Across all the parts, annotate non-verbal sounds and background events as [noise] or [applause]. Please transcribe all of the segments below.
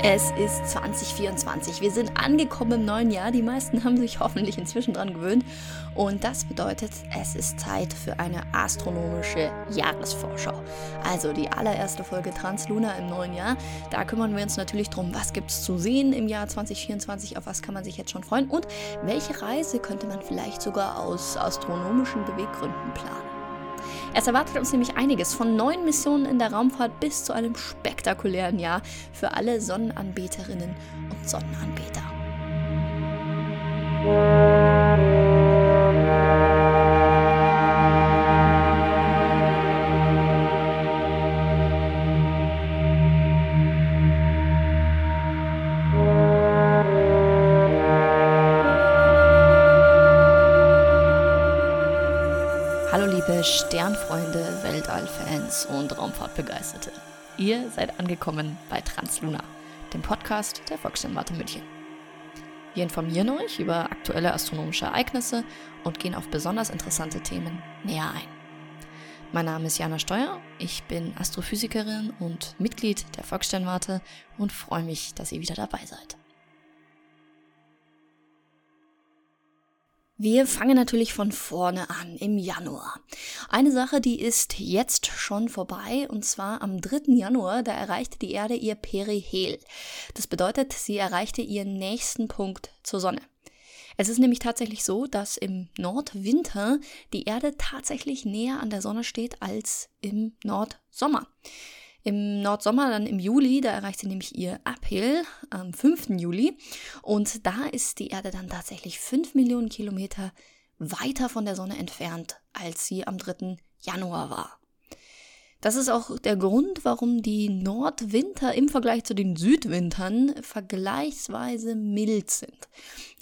Es ist 2024. Wir sind angekommen im neuen Jahr. Die meisten [laughs] haben sich hoffentlich inzwischen dran gewöhnt. Und das bedeutet, es ist Zeit für eine astronomische Jahresvorschau. Also die allererste Folge Transluna im neuen Jahr. Da kümmern wir uns natürlich darum, was gibt es zu sehen im Jahr 2024, auf was kann man sich jetzt schon freuen und welche Reise könnte man vielleicht sogar aus astronomischen Beweggründen planen. Es erwartet uns nämlich einiges, von neuen Missionen in der Raumfahrt bis zu einem spektakulären Jahr für alle Sonnenanbeterinnen und Sonnenanbeter. Sternfreunde, Weltallfans und Raumfahrtbegeisterte. Ihr seid angekommen bei Transluna, dem Podcast der Volkssternwarte München. Wir informieren euch über aktuelle astronomische Ereignisse und gehen auf besonders interessante Themen näher ein. Mein Name ist Jana Steuer, ich bin Astrophysikerin und Mitglied der Volkssternwarte und freue mich, dass ihr wieder dabei seid. Wir fangen natürlich von vorne an, im Januar. Eine Sache, die ist jetzt schon vorbei, und zwar am 3. Januar, da erreichte die Erde ihr Perihel. Das bedeutet, sie erreichte ihren nächsten Punkt zur Sonne. Es ist nämlich tatsächlich so, dass im Nordwinter die Erde tatsächlich näher an der Sonne steht als im Nordsommer. Im Nordsommer, dann im Juli, da erreicht sie nämlich ihr Uphill am 5. Juli. Und da ist die Erde dann tatsächlich 5 Millionen Kilometer weiter von der Sonne entfernt, als sie am 3. Januar war. Das ist auch der Grund, warum die Nordwinter im Vergleich zu den Südwintern vergleichsweise mild sind.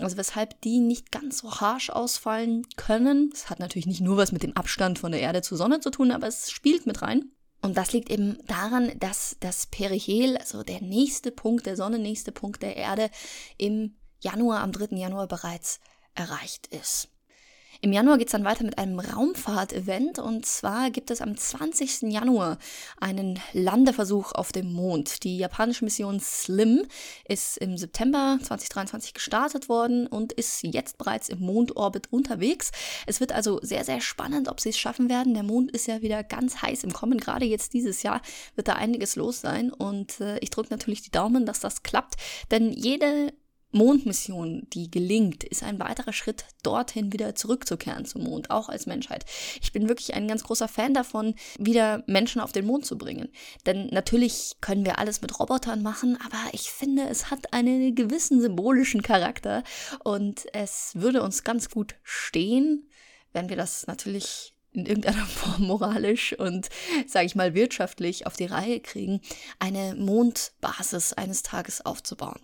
Also weshalb die nicht ganz so harsch ausfallen können. Das hat natürlich nicht nur was mit dem Abstand von der Erde zur Sonne zu tun, aber es spielt mit rein. Und das liegt eben daran, dass das Perihel, also der nächste Punkt der Sonne, nächste Punkt der Erde, im Januar, am 3. Januar bereits erreicht ist. Im Januar geht es dann weiter mit einem Raumfahrt-Event und zwar gibt es am 20. Januar einen Landeversuch auf dem Mond. Die japanische Mission SLIM ist im September 2023 gestartet worden und ist jetzt bereits im Mondorbit unterwegs. Es wird also sehr, sehr spannend, ob sie es schaffen werden. Der Mond ist ja wieder ganz heiß im Kommen. Gerade jetzt dieses Jahr wird da einiges los sein und äh, ich drücke natürlich die Daumen, dass das klappt, denn jede Mondmission, die gelingt, ist ein weiterer Schritt dorthin wieder zurückzukehren zum Mond, auch als Menschheit. Ich bin wirklich ein ganz großer Fan davon, wieder Menschen auf den Mond zu bringen. Denn natürlich können wir alles mit Robotern machen, aber ich finde, es hat einen gewissen symbolischen Charakter und es würde uns ganz gut stehen, wenn wir das natürlich in irgendeiner [laughs] Form moralisch und, sage ich mal, wirtschaftlich auf die Reihe kriegen, eine Mondbasis eines Tages aufzubauen.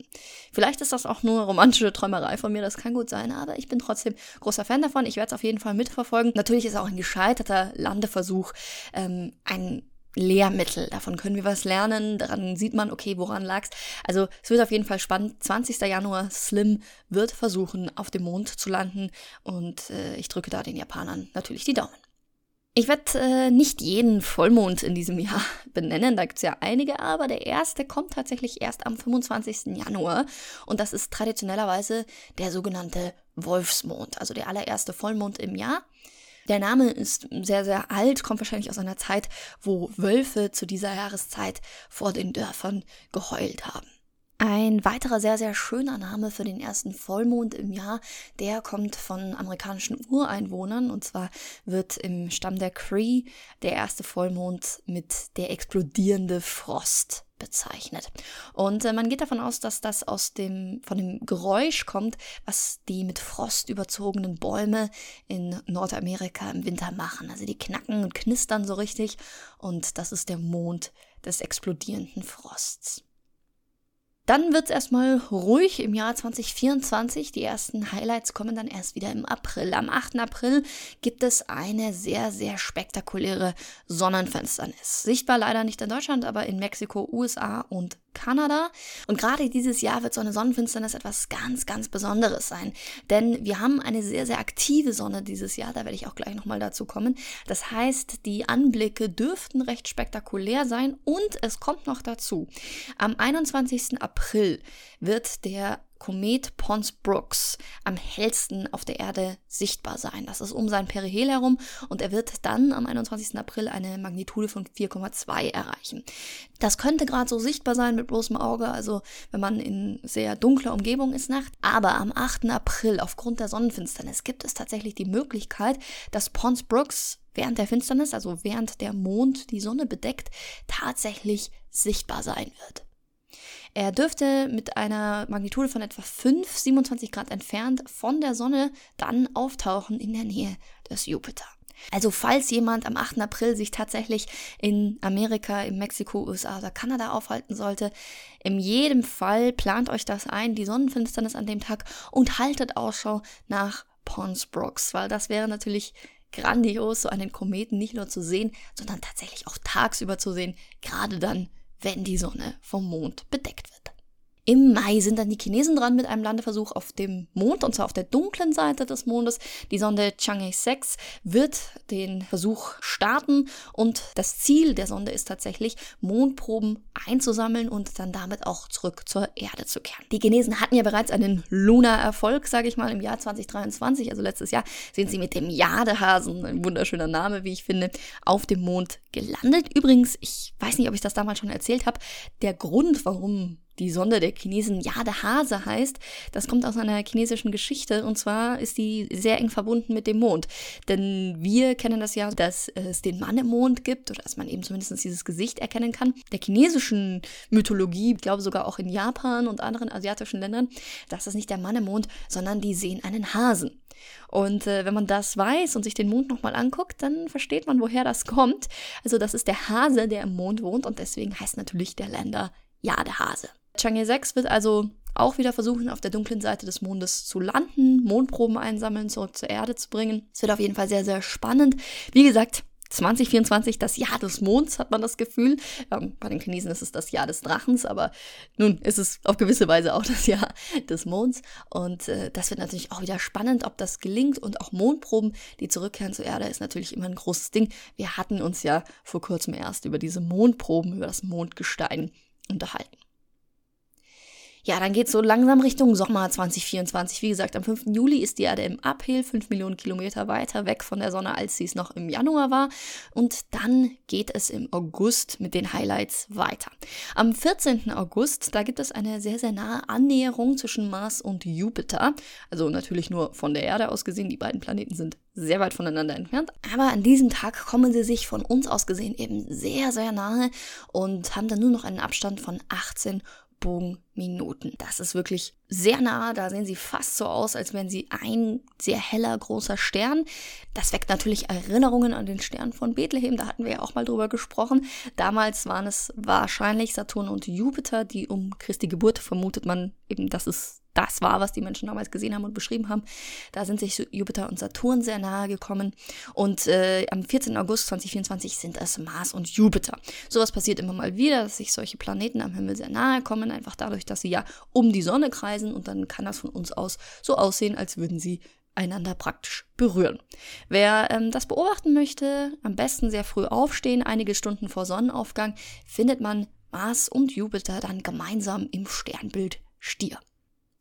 Vielleicht ist das auch nur romantische Träumerei von mir, das kann gut sein, aber ich bin trotzdem großer Fan davon. Ich werde es auf jeden Fall mitverfolgen. Natürlich ist auch ein gescheiterter Landeversuch ähm, ein Lehrmittel. Davon können wir was lernen. Daran sieht man, okay, woran lag's. Also es wird auf jeden Fall spannend. 20. Januar, Slim wird versuchen, auf dem Mond zu landen. Und äh, ich drücke da den Japanern natürlich die Daumen. Ich werde äh, nicht jeden Vollmond in diesem Jahr [laughs] benennen, da gibt es ja einige, aber der erste kommt tatsächlich erst am 25. Januar und das ist traditionellerweise der sogenannte Wolfsmond, also der allererste Vollmond im Jahr. Der Name ist sehr, sehr alt, kommt wahrscheinlich aus einer Zeit, wo Wölfe zu dieser Jahreszeit vor den Dörfern geheult haben. Ein weiterer sehr, sehr schöner Name für den ersten Vollmond im Jahr, der kommt von amerikanischen Ureinwohnern und zwar wird im Stamm der Cree der erste Vollmond mit der explodierende Frost bezeichnet. Und äh, man geht davon aus, dass das aus dem, von dem Geräusch kommt, was die mit Frost überzogenen Bäume in Nordamerika im Winter machen. Also die knacken und knistern so richtig und das ist der Mond des explodierenden Frosts. Dann wird es erstmal ruhig im Jahr 2024. Die ersten Highlights kommen dann erst wieder im April. Am 8. April gibt es eine sehr, sehr spektakuläre Sonnenfinsternis. Sichtbar leider nicht in Deutschland, aber in Mexiko, USA und Kanada. Und gerade dieses Jahr wird so eine Sonnenfinsternis etwas ganz, ganz Besonderes sein. Denn wir haben eine sehr, sehr aktive Sonne dieses Jahr. Da werde ich auch gleich nochmal dazu kommen. Das heißt, die Anblicke dürften recht spektakulär sein. Und es kommt noch dazu. Am 21. April wird der Komet Pons Brooks am hellsten auf der Erde sichtbar sein. Das ist um sein Perihel herum und er wird dann am 21. April eine Magnitude von 4,2 erreichen. Das könnte gerade so sichtbar sein mit bloßem Auge, also wenn man in sehr dunkler Umgebung ist Nacht. Aber am 8. April aufgrund der Sonnenfinsternis gibt es tatsächlich die Möglichkeit, dass Pons Brooks während der Finsternis, also während der Mond die Sonne bedeckt, tatsächlich sichtbar sein wird. Er dürfte mit einer Magnitude von etwa 5, 27 Grad entfernt von der Sonne dann auftauchen in der Nähe des Jupiter. Also falls jemand am 8. April sich tatsächlich in Amerika, in Mexiko, USA oder Kanada aufhalten sollte, in jedem Fall plant euch das ein, die Sonnenfinsternis an dem Tag und haltet Ausschau nach Pons Brooks, weil das wäre natürlich grandios, so einen Kometen nicht nur zu sehen, sondern tatsächlich auch tagsüber zu sehen, gerade dann, wenn die Sonne vom Mond bedeckt wird. Im Mai sind dann die Chinesen dran mit einem Landeversuch auf dem Mond, und zwar auf der dunklen Seite des Mondes. Die Sonde Chang'e 6 wird den Versuch starten und das Ziel der Sonde ist tatsächlich, Mondproben einzusammeln und dann damit auch zurück zur Erde zu kehren. Die Chinesen hatten ja bereits einen Lunar-Erfolg, sage ich mal, im Jahr 2023, also letztes Jahr, sind sie mit dem Jadehasen, ein wunderschöner Name, wie ich finde, auf dem Mond gelandet. Übrigens, ich weiß nicht, ob ich das damals schon erzählt habe, der Grund, warum die Sonde der Chinesen Jadehase heißt, das kommt aus einer chinesischen Geschichte und zwar ist die sehr eng verbunden mit dem Mond. Denn wir kennen das ja, dass es den Mann im Mond gibt oder dass man eben zumindest dieses Gesicht erkennen kann. Der chinesischen Mythologie, ich glaube sogar auch in Japan und anderen asiatischen Ländern, das ist nicht der Mann im Mond, sondern die sehen einen Hasen. Und äh, wenn man das weiß und sich den Mond nochmal anguckt, dann versteht man, woher das kommt. Also das ist der Hase, der im Mond wohnt und deswegen heißt natürlich der Länder Jadehase. Chang'e 6 wird also auch wieder versuchen, auf der dunklen Seite des Mondes zu landen, Mondproben einsammeln, zurück zur Erde zu bringen. Es wird auf jeden Fall sehr, sehr spannend. Wie gesagt, 2024, das Jahr des Monds, hat man das Gefühl. Ähm, bei den Chinesen ist es das Jahr des Drachens, aber nun ist es auf gewisse Weise auch das Jahr des Monds. Und äh, das wird natürlich auch wieder spannend, ob das gelingt. Und auch Mondproben, die zurückkehren zur Erde, ist natürlich immer ein großes Ding. Wir hatten uns ja vor kurzem erst über diese Mondproben, über das Mondgestein unterhalten. Ja, dann geht es so langsam Richtung Sommer 2024. Wie gesagt, am 5. Juli ist die Erde im Uphill, 5 Millionen Kilometer weiter weg von der Sonne, als sie es noch im Januar war. Und dann geht es im August mit den Highlights weiter. Am 14. August, da gibt es eine sehr, sehr nahe Annäherung zwischen Mars und Jupiter. Also natürlich nur von der Erde aus gesehen. Die beiden Planeten sind sehr weit voneinander entfernt. Aber an diesem Tag kommen sie sich von uns aus gesehen eben sehr, sehr nahe und haben dann nur noch einen Abstand von 18 Bogenminuten. Das ist wirklich sehr nah. Da sehen sie fast so aus, als wären sie ein sehr heller, großer Stern. Das weckt natürlich Erinnerungen an den Stern von Bethlehem. Da hatten wir ja auch mal drüber gesprochen. Damals waren es wahrscheinlich Saturn und Jupiter, die um Christi Geburt vermutet man eben, dass es das war, was die Menschen damals gesehen haben und beschrieben haben. Da sind sich Jupiter und Saturn sehr nahe gekommen. Und äh, am 14. August 2024 sind es Mars und Jupiter. Sowas passiert immer mal wieder, dass sich solche Planeten am Himmel sehr nahe kommen, einfach dadurch, dass sie ja um die Sonne kreisen und dann kann das von uns aus so aussehen, als würden sie einander praktisch berühren. Wer ähm, das beobachten möchte, am besten sehr früh aufstehen, einige Stunden vor Sonnenaufgang, findet man Mars und Jupiter dann gemeinsam im Sternbild Stier.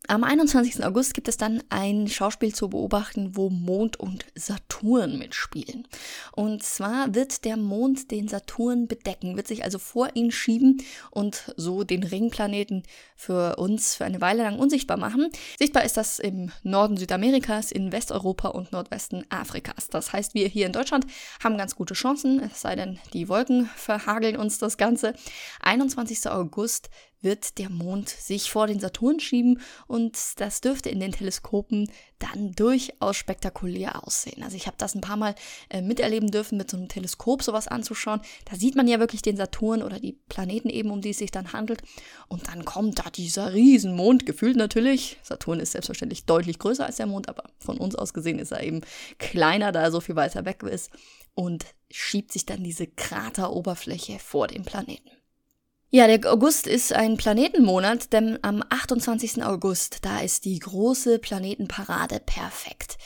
Am 21. August gibt es dann ein Schauspiel zu beobachten, wo Mond und Saturn mitspielen. Und zwar wird der Mond den Saturn bedecken, wird sich also vor ihn schieben und so den Ringplaneten für uns für eine Weile lang unsichtbar machen. Sichtbar ist das im Norden Südamerikas, in Westeuropa und Nordwesten Afrikas. Das heißt, wir hier in Deutschland haben ganz gute Chancen, es sei denn, die Wolken verhageln uns das Ganze. 21. August wird der Mond sich vor den Saturn schieben und das dürfte in den Teleskopen dann durchaus spektakulär aussehen. Also ich habe das ein paar Mal äh, miterleben dürfen, mit so einem Teleskop sowas anzuschauen. Da sieht man ja wirklich den Saturn oder die Planeten eben, um die es sich dann handelt. Und dann kommt da dieser Riesenmond, gefühlt natürlich. Saturn ist selbstverständlich deutlich größer als der Mond, aber von uns aus gesehen ist er eben kleiner, da er so viel weiter weg ist und schiebt sich dann diese Krateroberfläche vor dem Planeten. Ja, der August ist ein Planetenmonat, denn am 28. August, da ist die große Planetenparade perfekt.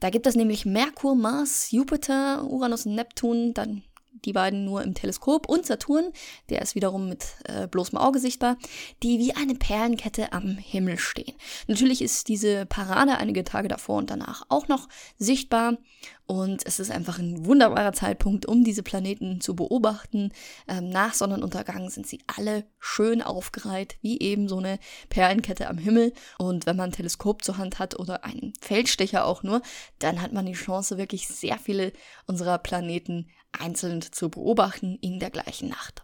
Da gibt es nämlich Merkur, Mars, Jupiter, Uranus und Neptun, dann die beiden nur im Teleskop und Saturn, der ist wiederum mit äh, bloßem Auge sichtbar, die wie eine Perlenkette am Himmel stehen. Natürlich ist diese Parade einige Tage davor und danach auch noch sichtbar und es ist einfach ein wunderbarer Zeitpunkt, um diese Planeten zu beobachten. Ähm, nach Sonnenuntergang sind sie alle schön aufgereiht, wie eben so eine Perlenkette am Himmel. Und wenn man ein Teleskop zur Hand hat oder einen Feldstecher auch nur, dann hat man die Chance, wirklich sehr viele unserer Planeten einzeln zu beobachten in der gleichen Nacht.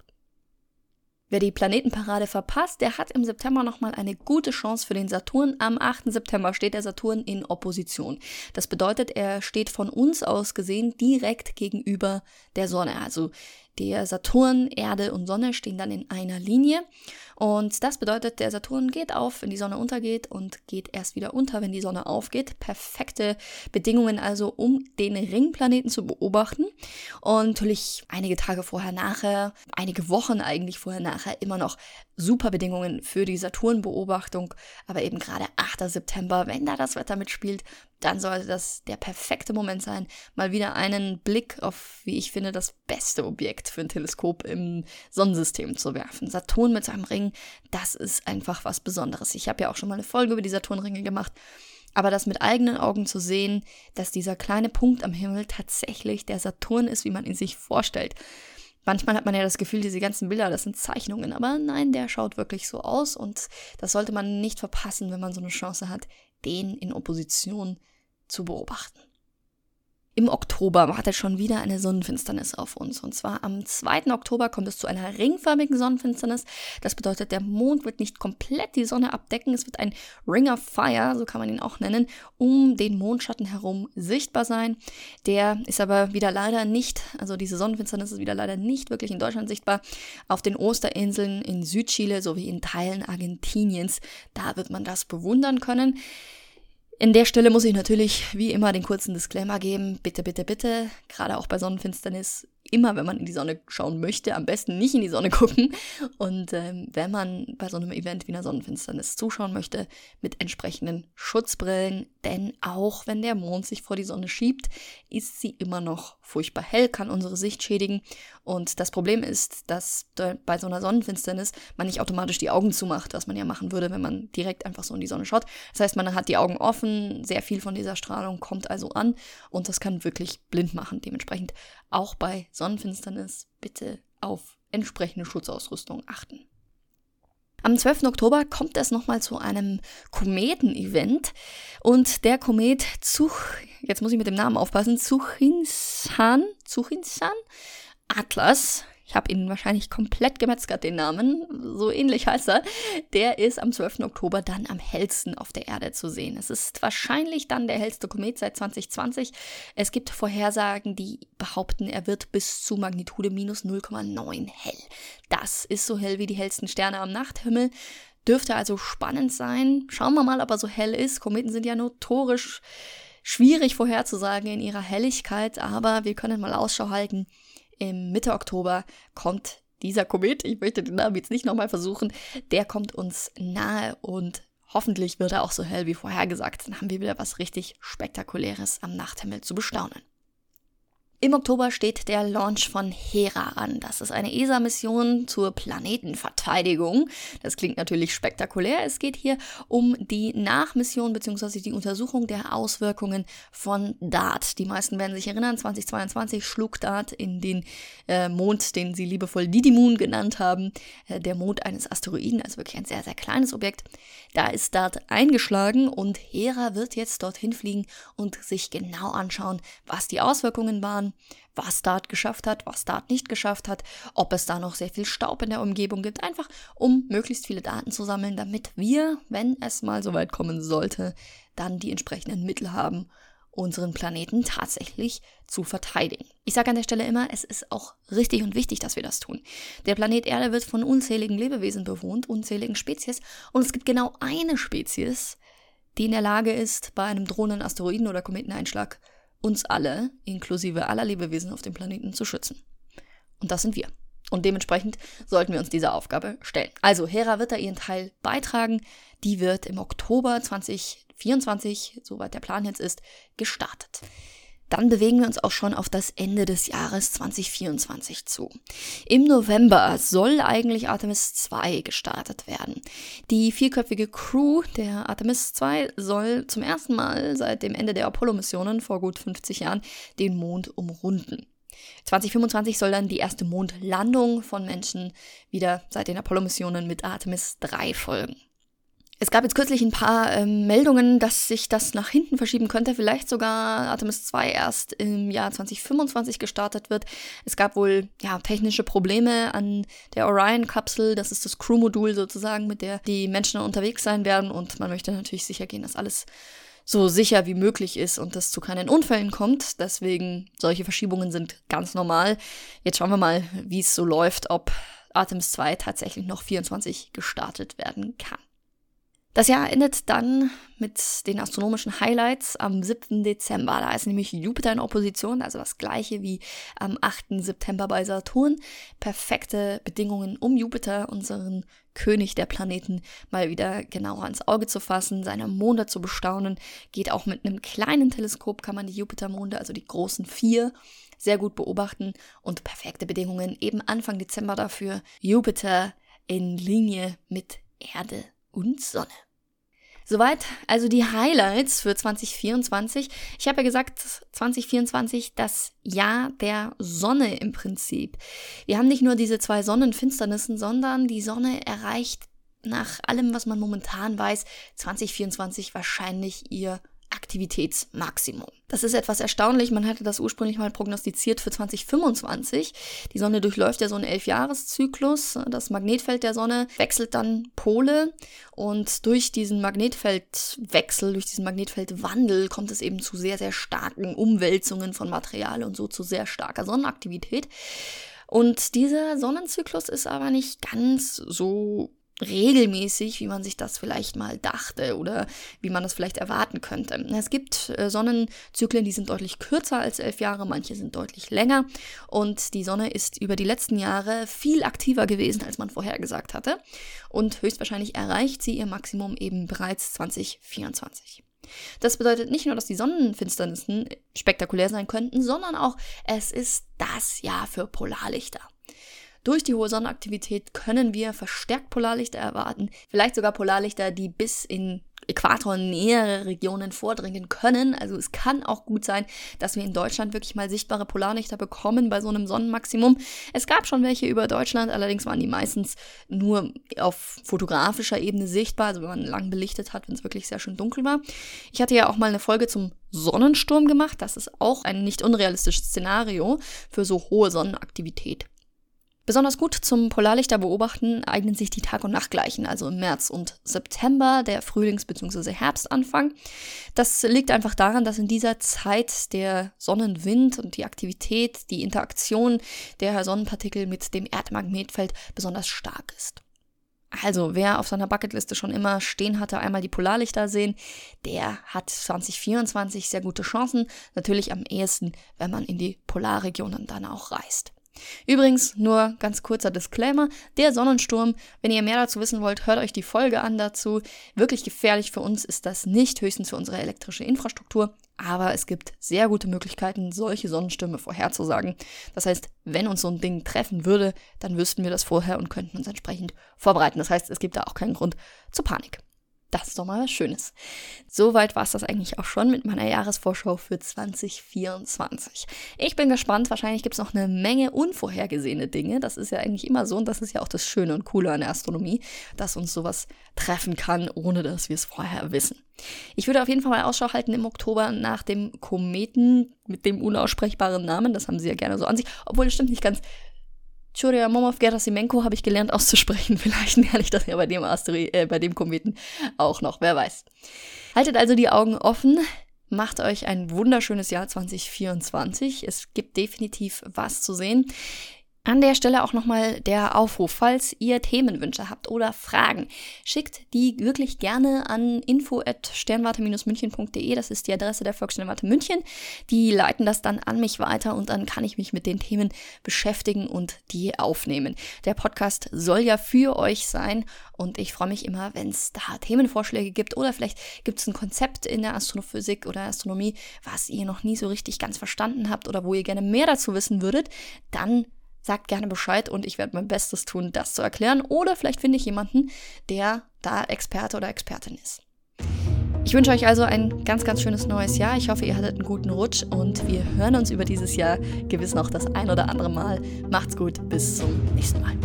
Wer die Planetenparade verpasst, der hat im September nochmal eine gute Chance für den Saturn. Am 8. September steht der Saturn in Opposition. Das bedeutet, er steht von uns aus gesehen direkt gegenüber der Sonne. Also der Saturn, Erde und Sonne stehen dann in einer Linie. Und das bedeutet, der Saturn geht auf, wenn die Sonne untergeht und geht erst wieder unter, wenn die Sonne aufgeht. Perfekte Bedingungen also, um den Ringplaneten zu beobachten. Und natürlich einige Tage vorher, nachher, einige Wochen eigentlich vorher, nachher immer noch super Bedingungen für die Saturnbeobachtung. Aber eben gerade 8. September, wenn da das Wetter mitspielt, dann sollte das der perfekte Moment sein, mal wieder einen Blick auf, wie ich finde, das beste Objekt für ein Teleskop im Sonnensystem zu werfen. Saturn mit seinem Ring, das ist einfach was Besonderes. Ich habe ja auch schon mal eine Folge über die Saturnringe gemacht. Aber das mit eigenen Augen zu sehen, dass dieser kleine Punkt am Himmel tatsächlich der Saturn ist, wie man ihn sich vorstellt. Manchmal hat man ja das Gefühl, diese ganzen Bilder, das sind Zeichnungen, aber nein, der schaut wirklich so aus und das sollte man nicht verpassen, wenn man so eine Chance hat, den in Opposition zu beobachten. Im Oktober wartet schon wieder eine Sonnenfinsternis auf uns. Und zwar am 2. Oktober kommt es zu einer ringförmigen Sonnenfinsternis. Das bedeutet, der Mond wird nicht komplett die Sonne abdecken. Es wird ein Ring of Fire, so kann man ihn auch nennen, um den Mondschatten herum sichtbar sein. Der ist aber wieder leider nicht, also diese Sonnenfinsternis ist wieder leider nicht wirklich in Deutschland sichtbar. Auf den Osterinseln in Südchile sowie in Teilen Argentiniens, da wird man das bewundern können. In der Stelle muss ich natürlich wie immer den kurzen Disclaimer geben. Bitte, bitte, bitte, gerade auch bei Sonnenfinsternis immer, wenn man in die Sonne schauen möchte, am besten nicht in die Sonne [laughs] gucken. Und ähm, wenn man bei so einem Event wie einer Sonnenfinsternis zuschauen möchte, mit entsprechenden Schutzbrillen, denn auch wenn der Mond sich vor die Sonne schiebt, ist sie immer noch furchtbar hell, kann unsere Sicht schädigen. Und das Problem ist, dass bei so einer Sonnenfinsternis man nicht automatisch die Augen zumacht, was man ja machen würde, wenn man direkt einfach so in die Sonne schaut. Das heißt, man hat die Augen offen, sehr viel von dieser Strahlung kommt also an und das kann wirklich blind machen. Dementsprechend auch bei Sonnenfinsternis bitte auf entsprechende Schutzausrüstung achten. Am 12. Oktober kommt es nochmal zu einem Kometen-Event und der Komet Zuch, jetzt muss ich mit dem Namen aufpassen, Zuchinsan, Zuchinsan Atlas, ich habe ihn wahrscheinlich komplett gemetzgert, den Namen, so ähnlich heißt er, der ist am 12. Oktober dann am hellsten auf der Erde zu sehen. Es ist wahrscheinlich dann der hellste Komet seit 2020. Es gibt Vorhersagen, die behaupten, er wird bis zu Magnitude minus 0,9 hell. Das ist so hell wie die hellsten Sterne am Nachthimmel. Dürfte also spannend sein. Schauen wir mal, ob er so hell ist. Kometen sind ja notorisch schwierig vorherzusagen in ihrer Helligkeit, aber wir können mal Ausschau halten im Mitte Oktober kommt dieser Komet, ich möchte den Namen jetzt nicht nochmal versuchen, der kommt uns nahe und hoffentlich wird er auch so hell wie vorhergesagt. Dann haben wir wieder was richtig Spektakuläres am Nachthimmel zu bestaunen. Im Oktober steht der Launch von Hera an. Das ist eine ESA-Mission zur Planetenverteidigung. Das klingt natürlich spektakulär. Es geht hier um die Nachmission bzw. die Untersuchung der Auswirkungen von DART. Die meisten werden sich erinnern, 2022 schlug DART in den äh, Mond, den sie liebevoll Didymoon genannt haben, äh, der Mond eines Asteroiden, also wirklich ein sehr, sehr kleines Objekt. Da ist DART eingeschlagen und Hera wird jetzt dorthin fliegen und sich genau anschauen, was die Auswirkungen waren was Dart geschafft hat, was Dart nicht geschafft hat, ob es da noch sehr viel Staub in der Umgebung gibt, einfach um möglichst viele Daten zu sammeln, damit wir, wenn es mal so weit kommen sollte, dann die entsprechenden Mittel haben, unseren Planeten tatsächlich zu verteidigen. Ich sage an der Stelle immer, es ist auch richtig und wichtig, dass wir das tun. Der Planet Erde wird von unzähligen Lebewesen bewohnt, unzähligen Spezies, und es gibt genau eine Spezies, die in der Lage ist, bei einem drohenden Asteroiden- oder Kometeneinschlag uns alle, inklusive aller Lebewesen auf dem Planeten, zu schützen. Und das sind wir. Und dementsprechend sollten wir uns dieser Aufgabe stellen. Also Hera wird da ihren Teil beitragen. Die wird im Oktober 2024, soweit der Plan jetzt ist, gestartet. Dann bewegen wir uns auch schon auf das Ende des Jahres 2024 zu. Im November soll eigentlich Artemis 2 gestartet werden. Die vierköpfige Crew der Artemis 2 soll zum ersten Mal seit dem Ende der Apollo-Missionen vor gut 50 Jahren den Mond umrunden. 2025 soll dann die erste Mondlandung von Menschen wieder seit den Apollo-Missionen mit Artemis 3 folgen. Es gab jetzt kürzlich ein paar ähm, Meldungen, dass sich das nach hinten verschieben könnte, vielleicht sogar Artemis 2 erst im Jahr 2025 gestartet wird. Es gab wohl ja technische Probleme an der Orion-Kapsel, das ist das Crew-Modul sozusagen, mit der die Menschen unterwegs sein werden und man möchte natürlich sicher gehen, dass alles so sicher wie möglich ist und es zu keinen Unfällen kommt. Deswegen solche Verschiebungen sind ganz normal. Jetzt schauen wir mal, wie es so läuft, ob Artemis 2 tatsächlich noch 24 gestartet werden kann. Das Jahr endet dann mit den astronomischen Highlights am 7. Dezember. Da ist nämlich Jupiter in Opposition, also das gleiche wie am 8. September bei Saturn. Perfekte Bedingungen, um Jupiter, unseren König der Planeten, mal wieder genauer ins Auge zu fassen, seine Monde zu bestaunen. Geht auch mit einem kleinen Teleskop, kann man die Jupitermonde, also die großen vier, sehr gut beobachten und perfekte Bedingungen eben Anfang Dezember dafür. Jupiter in Linie mit Erde und Sonne. Soweit also die Highlights für 2024. Ich habe ja gesagt, 2024 das Jahr der Sonne im Prinzip. Wir haben nicht nur diese zwei Sonnenfinsternissen, sondern die Sonne erreicht nach allem, was man momentan weiß, 2024 wahrscheinlich ihr Aktivitätsmaximum. Das ist etwas erstaunlich. Man hatte das ursprünglich mal prognostiziert für 2025. Die Sonne durchläuft ja so einen Elfjahreszyklus. Das Magnetfeld der Sonne wechselt dann Pole und durch diesen Magnetfeldwechsel, durch diesen Magnetfeldwandel kommt es eben zu sehr, sehr starken Umwälzungen von Material und so zu sehr starker Sonnenaktivität. Und dieser Sonnenzyklus ist aber nicht ganz so regelmäßig, wie man sich das vielleicht mal dachte oder wie man das vielleicht erwarten könnte. Es gibt äh, Sonnenzyklen, die sind deutlich kürzer als elf Jahre, manche sind deutlich länger und die Sonne ist über die letzten Jahre viel aktiver gewesen, als man vorher gesagt hatte und höchstwahrscheinlich erreicht sie ihr Maximum eben bereits 2024. Das bedeutet nicht nur, dass die Sonnenfinsternissen spektakulär sein könnten, sondern auch, es ist das Jahr für Polarlichter. Durch die hohe Sonnenaktivität können wir verstärkt Polarlichter erwarten, vielleicht sogar Polarlichter, die bis in äquatornähere Regionen vordringen können. Also es kann auch gut sein, dass wir in Deutschland wirklich mal sichtbare Polarlichter bekommen bei so einem Sonnenmaximum. Es gab schon welche über Deutschland, allerdings waren die meistens nur auf fotografischer Ebene sichtbar, also wenn man lang belichtet hat, wenn es wirklich sehr schön dunkel war. Ich hatte ja auch mal eine Folge zum Sonnensturm gemacht. Das ist auch ein nicht unrealistisches Szenario für so hohe Sonnenaktivität. Besonders gut zum Polarlichter beobachten eignen sich die Tag- und Nachtgleichen, also im März und September, der Frühlings- bzw. Herbstanfang. Das liegt einfach daran, dass in dieser Zeit der Sonnenwind und die Aktivität, die Interaktion der Sonnenpartikel mit dem Erdmagnetfeld besonders stark ist. Also, wer auf seiner Bucketliste schon immer stehen hatte, einmal die Polarlichter sehen, der hat 2024 sehr gute Chancen. Natürlich am ehesten, wenn man in die Polarregionen dann auch reist. Übrigens, nur ganz kurzer Disclaimer, der Sonnensturm, wenn ihr mehr dazu wissen wollt, hört euch die Folge an dazu. Wirklich gefährlich für uns ist das nicht, höchstens für unsere elektrische Infrastruktur, aber es gibt sehr gute Möglichkeiten, solche Sonnenstürme vorherzusagen. Das heißt, wenn uns so ein Ding treffen würde, dann wüssten wir das vorher und könnten uns entsprechend vorbereiten. Das heißt, es gibt da auch keinen Grund zur Panik. Das ist doch mal was Schönes. Soweit war es das eigentlich auch schon mit meiner Jahresvorschau für 2024. Ich bin gespannt. Wahrscheinlich gibt es noch eine Menge unvorhergesehene Dinge. Das ist ja eigentlich immer so und das ist ja auch das Schöne und Coole an der Astronomie, dass uns sowas treffen kann, ohne dass wir es vorher wissen. Ich würde auf jeden Fall mal Ausschau halten im Oktober nach dem Kometen mit dem unaussprechbaren Namen. Das haben sie ja gerne so an sich. Obwohl, das stimmt nicht ganz. Churyumov Gerasimenko habe ich gelernt auszusprechen. [laughs] Vielleicht lerne ich das ja bei dem, Asteri äh, bei dem Kometen auch noch, wer weiß. Haltet also die Augen offen. Macht euch ein wunderschönes Jahr 2024. Es gibt definitiv was zu sehen. An der Stelle auch nochmal der Aufruf, falls ihr Themenwünsche habt oder Fragen, schickt die wirklich gerne an info@sternwarte-münchen.de. Das ist die Adresse der Volkssternwarte München. Die leiten das dann an mich weiter und dann kann ich mich mit den Themen beschäftigen und die aufnehmen. Der Podcast soll ja für euch sein und ich freue mich immer, wenn es da Themenvorschläge gibt oder vielleicht gibt es ein Konzept in der Astrophysik oder Astronomie, was ihr noch nie so richtig ganz verstanden habt oder wo ihr gerne mehr dazu wissen würdet, dann Sagt gerne Bescheid und ich werde mein Bestes tun, das zu erklären. Oder vielleicht finde ich jemanden, der da Experte oder Expertin ist. Ich wünsche euch also ein ganz, ganz schönes neues Jahr. Ich hoffe, ihr hattet einen guten Rutsch und wir hören uns über dieses Jahr gewiss noch das ein oder andere Mal. Macht's gut, bis zum nächsten Mal.